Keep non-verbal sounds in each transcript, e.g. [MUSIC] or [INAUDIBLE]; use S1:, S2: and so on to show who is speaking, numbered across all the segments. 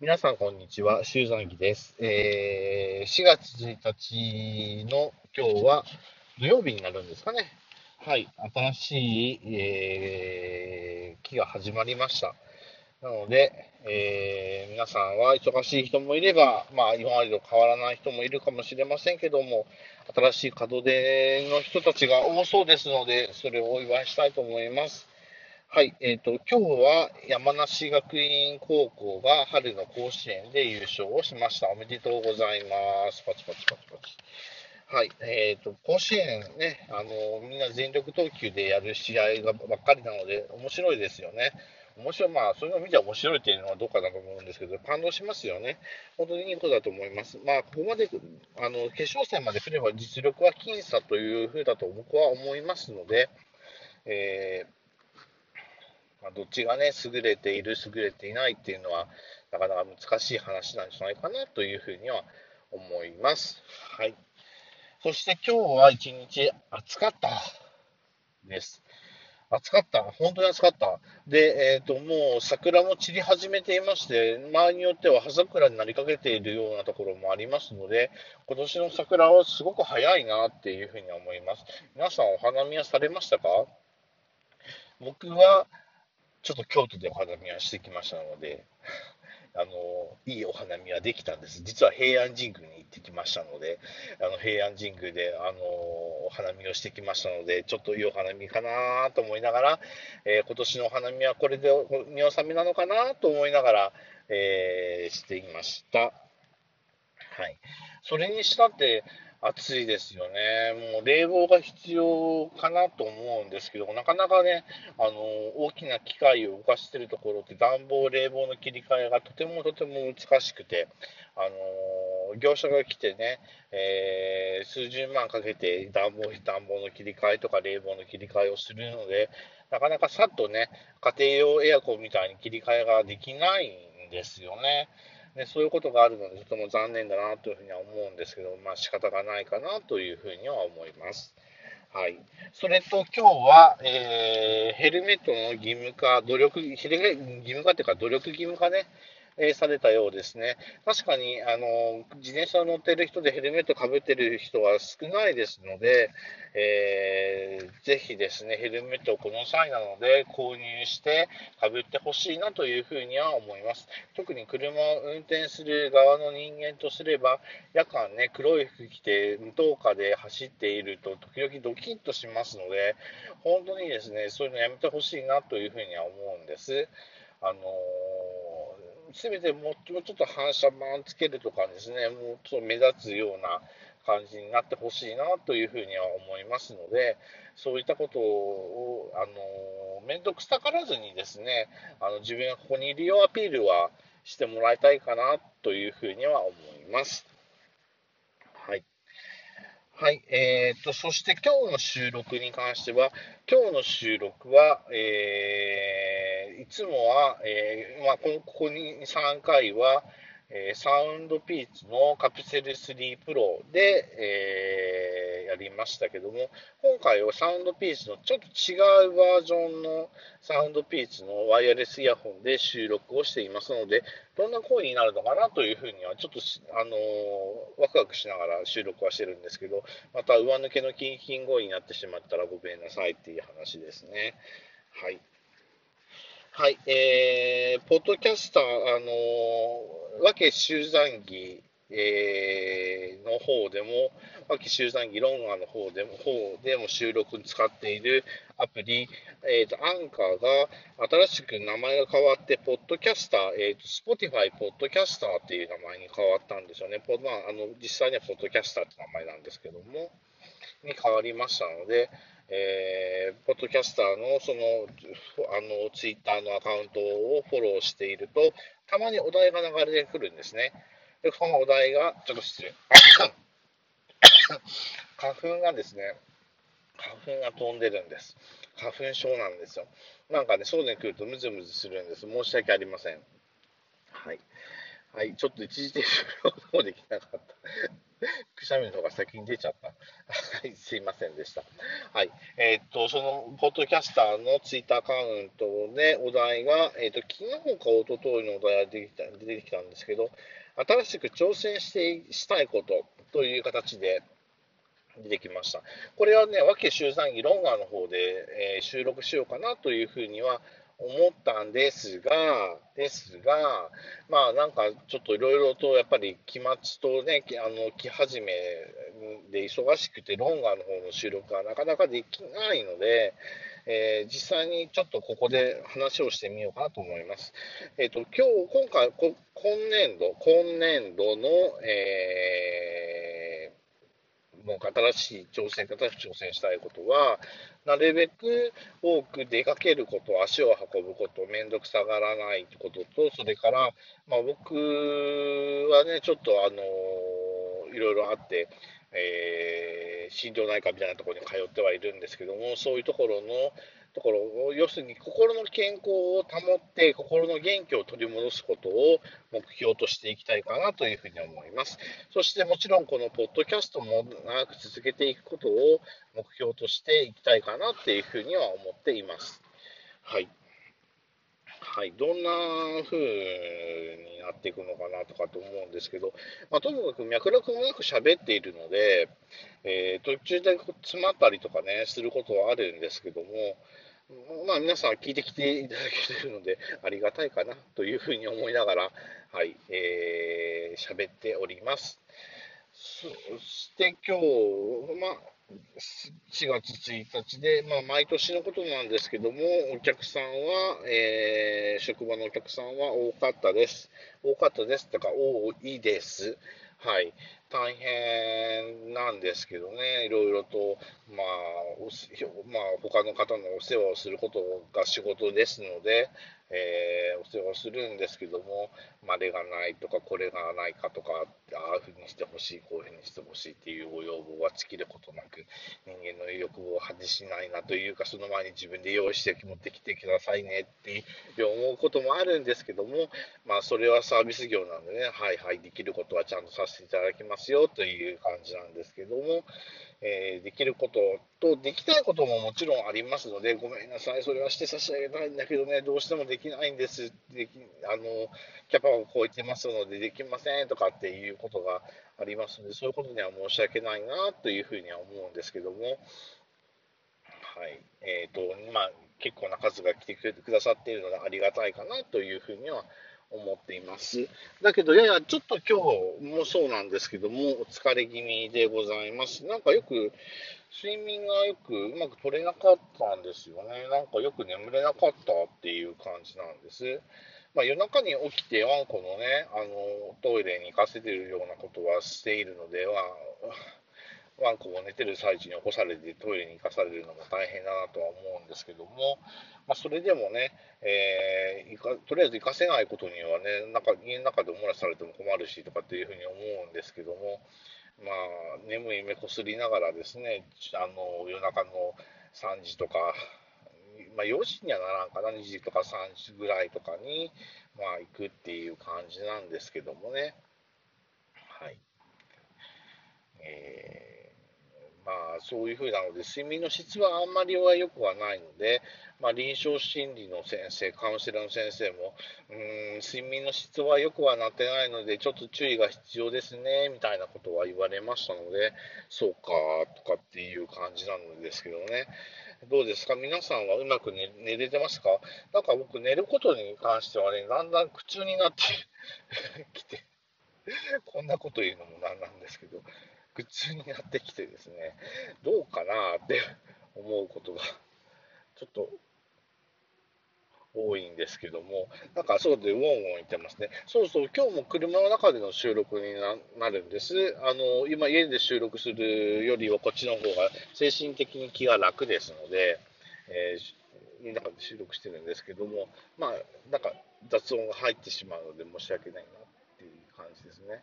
S1: 皆さん、こんにちは。修山木です。えー、4月1日の今日は土曜日になるんですかね。はい。新しい、えー、期が始まりました。なので、えー、皆さんは忙しい人もいれば、まあ、今までと変わらない人もいるかもしれませんけども、新しい門出の人たちが多そうですので、それをお祝いしたいと思います。はい、えっ、ー、と、今日は山梨学院高校が春の甲子園で優勝をしました。おめでとうございます。パチパチパチパチ。はい、え、ー、と、甲子園ね、あの、みんな全力投球でやる試合がばっかりなので、面白いですよね。面白い、まあ、そういうのを見て面白いっていうのはどうかなと思うんですけど、感動しますよね。本当にいいことだと思います。まあ、ここまで、あの、決勝戦まで来れば実力は僅差というふうだと僕は思いますので、えーまあ、どっちがね、優れている、優れていないっていうのは、なかなか難しい話なんじゃないかなというふうには思います。はい。そして今日は一日暑かったです。暑かった。本当に暑かった。で、えっ、ー、と、もう桜も散り始めていまして、周りによっては葉桜になりかけているようなところもありますので、今年の桜はすごく早いなっていうふうに思います。皆さんお花見はされましたか？僕はちょっと京都でお花見はしてきましたので、[LAUGHS] あの、いいお花見はできたんです。実は平安神宮に行ってきましたので、あの、平安神宮で、あの、お花見をしてきましたので、ちょっといいお花見かなと思いながら、えー、今年のお花見はこれで見納めなのかなと思いながら、えー、していました。はい。それにしたって、暑いですよね。もう冷房が必要かなと思うんですけど、なかなかね、あの、大きな機械を動かしてるところって暖房、冷房の切り替えがとてもとても難しくて、あの、業者が来てね、えー、数十万かけて暖房、暖房の切り替えとか冷房の切り替えをするので、なかなかさっとね、家庭用エアコンみたいに切り替えができないんですよね。ね、そういうことがあるので、とても残念だなというふうには思うんですけど、まあ仕方がないかなというふうには思います。はい。それと今日は、えー、ヘルメットの義務化、努力、義務化っていうか努力義務化ね、えされたようですね。確かに、あの、自転車乗ってる人でヘルメットかぶってる人は少ないですので、えー、ぜひですね、ヘルメットをこの際なので購入してかぶってほしいなというふうには思います。特に車を運転する側の人間とすれば、夜間ね、黒い服着て無灯火で走っていると時々ドキッとしますので、本当にですね、そういうのやめてほしいなというふうには思うんです。あのせめてもうちょっと反射板つけるとかですね、もうちょっと目立つような感じになってほしいなというふうには思いますので、そういったことを、あの、面倒くさからずにですね、あの、自分がここにいるよアピールはしてもらいたいかなというふうには思います。はい。はい、えーと、そして今日の収録に関しては、今日の収録は、えー、いつもは、えー、まあ、ここに3回は、えー、サウンドピーツのカプセル3プロで、えー、やりましたけども、今回はサウンドピーツのちょっと違うバージョンのサウンドピーツのワイヤレスイヤホンで収録をしていますので、どんな声になるのかなというふうには、ちょっと、あのー、ワクワクしながら収録はしてるんですけど、また上抜けのキンキン声になってしまったらごめんなさいっていう話ですね。はい。はい、えー、ポッドキャスター、あのー、和気集山儀、えー、の方でも、和気集山儀ロンガの方でも、方でも収録に使っているアプリ、えっ、ー、と、アンカーが新しく名前が変わって、ポッドキャスター、えっ、ー、と、スポティファイポッドキャスターっていう名前に変わったんですよね。まあ、あの、実際にはポッドキャスターって名前なんですけども、に変わりましたので、えー、ポッドキャスターのその、あの、ツイッターのアカウントをフォローしていると、たまにお題が流れてくるんですね。で、そのお題が、ちょっと失礼。[COUGHS] 花粉がですね、花粉が飛んでるんです。花粉症なんですよ。なんかね、そうで来るとムズムズするんです。申し訳ありません。はい。はい、ちょっと一時停止の方できなかった。[LAUGHS] くしゃみの方が先に出ちゃった。[LAUGHS] はい、すいませんでした。はい。えー、っと、その、ポッドキャスターのツイッターアカウントでお題が、えー、っと、昨日か一昨日のお題が出てきた出てきたんですけど、新しく挑戦してしたいことという形で、出てきました。これはね、わけ集団議ロンガーの方で、えー、収録しようかなというふうには思ったんですが、ですが、まあなんかちょっといろいろとやっぱり期末とね、あの、期始めで忙しくて、ロンガーの方の収録がなかなかできないので、えー、実際にちょっとここで話をしてみようかなと思います。えっ、ー、と、今日、今回、今年度、今年度の、えー、もう新しい挑戦、新しく挑戦したいことは、なるべく多く出かけること、足を運ぶこと、面倒くさがらないことと、それから、まあ、僕はね、ちょっとあのいろいろあって、えー、心療内科みたいなところに通ってはいるんですけども、そういうところの、ところ、要するに心の健康を保って、心の元気を取り戻すことを目標としていきたいかなというふうに思います。そしてもちろんこのポッドキャストも長く続けていくことを目標としていきたいかなっていうふうには思っています。はい。はい、どんな風になっていくのかなとかと思うんですけど、まあ、とにかく脈絡もなく喋っているので、えー、途中で詰まったりとかね、することはあるんですけども、まあ、皆さん聞いてきていただけてるので、ありがたいかなというふうに思いながら、はい、えー、喋っております。そして今日、まあ、4月1日で、まあ、毎年のことなんですけども、お客さんは、えー、職場のお客さんは多かったです。多かったですとか、多いです。はい。大変なんですけどね、いろいろと、まあ、まあ、他の方のお世話をすることが仕事ですので、えー、お世話するんですけども、まあ、れがないとか、これがないかとか、ああいうふうにしてほしい、こういうふうにしてほしいっていうご要望は尽きることなく、人間の欲望を果しないなというか、その前に自分で用意して持ってきてくださいねって思うこともあるんですけども、まあ、それはサービス業なんでね、はいはい、できることはちゃんとさせていただきますよという感じなんですけども、えー、できることと、できないことももちろんありますので、ごめんなさい、それはして差し上げたいんだけどね、どうしてもできないんです、できあのキャパを超えてますので、できませんとかっていうことがありますので、そういうことには申し訳ないなというふうには思うんですけども、はい。えーとまあ、結構な数が来てくださっているので、ありがたいかなというふうには思っています。だけど、ややちょっと今日もそうなんですけども、お疲れ気味でございます。なんかよく、睡眠がよくうまく取れなかったんですよね。なんかよく眠れなかったっていう感じなんです。まあ、夜中に起きてワンコのね、あの、トイレに行かせてるようなことはしているので、は、ワンコも寝てる最中に起こされてトイレに行かされるのも大変だなとは思うんですけども、まあ、それでもね、えー、とりあえず行かせないことにはね、なんか家の中でお漏らしされても困るしとかっていうふうに思うんですけども、まあ、眠い目こすりながらですね、あの夜中の3時とか、まあ、4時にはならんかな、2時とか3時ぐらいとかに、まあ、行くっていう感じなんですけどもね。はい。えーあ、そういうふうなので、睡眠の質はあんまりは良くはないので、まあ、臨床心理の先生、カウンセラーの先生も、うん、睡眠の質は良くはなってないので、ちょっと注意が必要ですね、みたいなことは言われましたので、そうか、とかっていう感じなんですけどね。どうですか？皆さんはうまく寝寝れてますか？なんか僕、寝ることに関してはね、だんだん苦痛になってきて、こんなこと言うのもなんなんですけど、苦痛になってきてですね、どうかなって [LAUGHS] 思うことが [LAUGHS] ちょっと多いんですけども、なんかそうでウォンウォン言ってますね。そうそう、今日も車の中での収録になるんです。あの、今家で収録するよりはこっちの方が精神的に気が楽ですので、えー、家の中で収録してるんですけども、まあ、なんか雑音が入ってしまうので申し訳ないなっていう感じですね。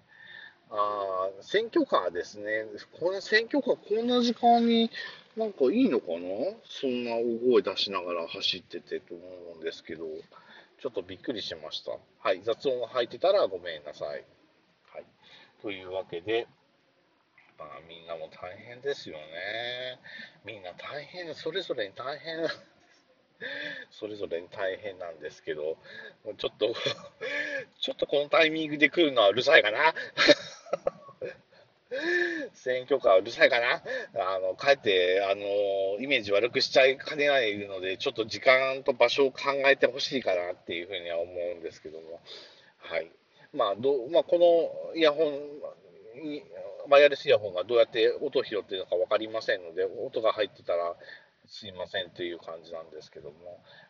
S1: あ選挙カーですね。これ選挙カーこんな時間になんかいいのかな？そんな大声出しながら走っててと思うんですけど、ちょっとびっくりしました。はい、雑音が入ってたらごめんなさい。はい、というわけで、まあ、みんなも大変ですよね。みんな大変、それぞれに大変。[LAUGHS] それぞれに大変なんですけど、ちょっと [LAUGHS] ちょっとこのタイミングで来るのはうるさいかな。[LAUGHS] [LAUGHS] 選挙カーうるさいかな？あの、かえって、あの、イメージ悪くしちゃいかねないので、ちょっと時間と場所を考えてほしいかなっていうふうには思うんですけども、はい。まあ、どまあ、このイヤホン、ワイヤレスイヤホンがどうやって音を拾っているのか分かりませんので、音が入ってたら、すいませんという感じなんですけども、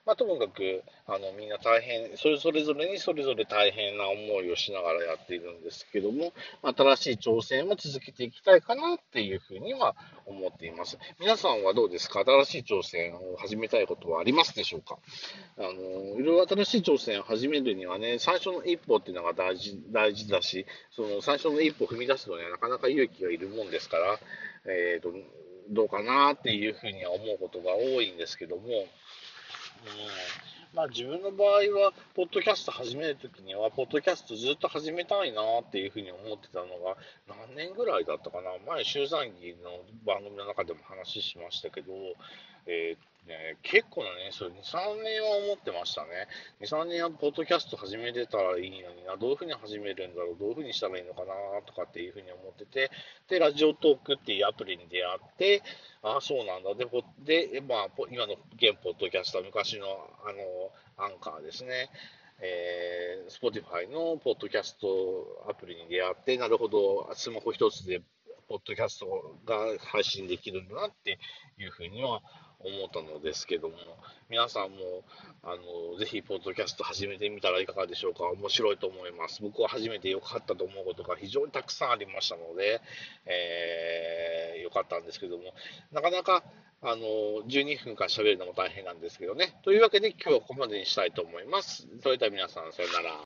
S1: まあ、ともかくあのみんな大変それ、それぞれにそれぞれ大変な思いをしながらやっているんですけども、新しい挑戦を続けていきたいかなっていうふうには思っています。皆さんはどうですか？新しい挑戦を始めたいことはありますでしょうか？あのいろいろ新しい挑戦を始めるにはね、最初の一歩っていうのが大事大事だし、その最初の一歩を踏み出すのにはなかなか勇気がいるもんですから、えーとどうかなっていうふうには思うことが多いんですけども、うん。まあ、自分の場合は、ポッドキャスト始めるときには、ポッドキャストずっと始めたいなっていうふうに思ってたのが、何年ぐらいだったかな、前、集団議の番組の中でも話しましたけど、えーね、結構なね、それ2、3年は思ってましたね。2、3年はポッドキャスト始めてたらいいのにな、どういうふうに始めるんだろう、どういうふうにしたらいいのかな、とかっていうふうに思ってて、で、ラジオトークっていうアプリに出会って、ああ、そうなんだ。で、でまあ、今の現ポッドキャストは昔の、あの、アンカーですね。えー、Spotify のポッドキャストアプリに出会って、なるほど、スマホ一つでポッドキャストが配信できるんだなっていうふうには思ったのですけども、皆さんも、あの、ぜひ、ポッドキャスト始めてみたらいかがでしょうか。面白いと思います。僕は初めて良かったと思うことが非常にたくさんありましたので、えー、良かったんですけども、なかなか、あの、12分間喋るのも大変なんですけどね。というわけで、今日はここまでにしたいと思います。それでは皆さん、さよなら。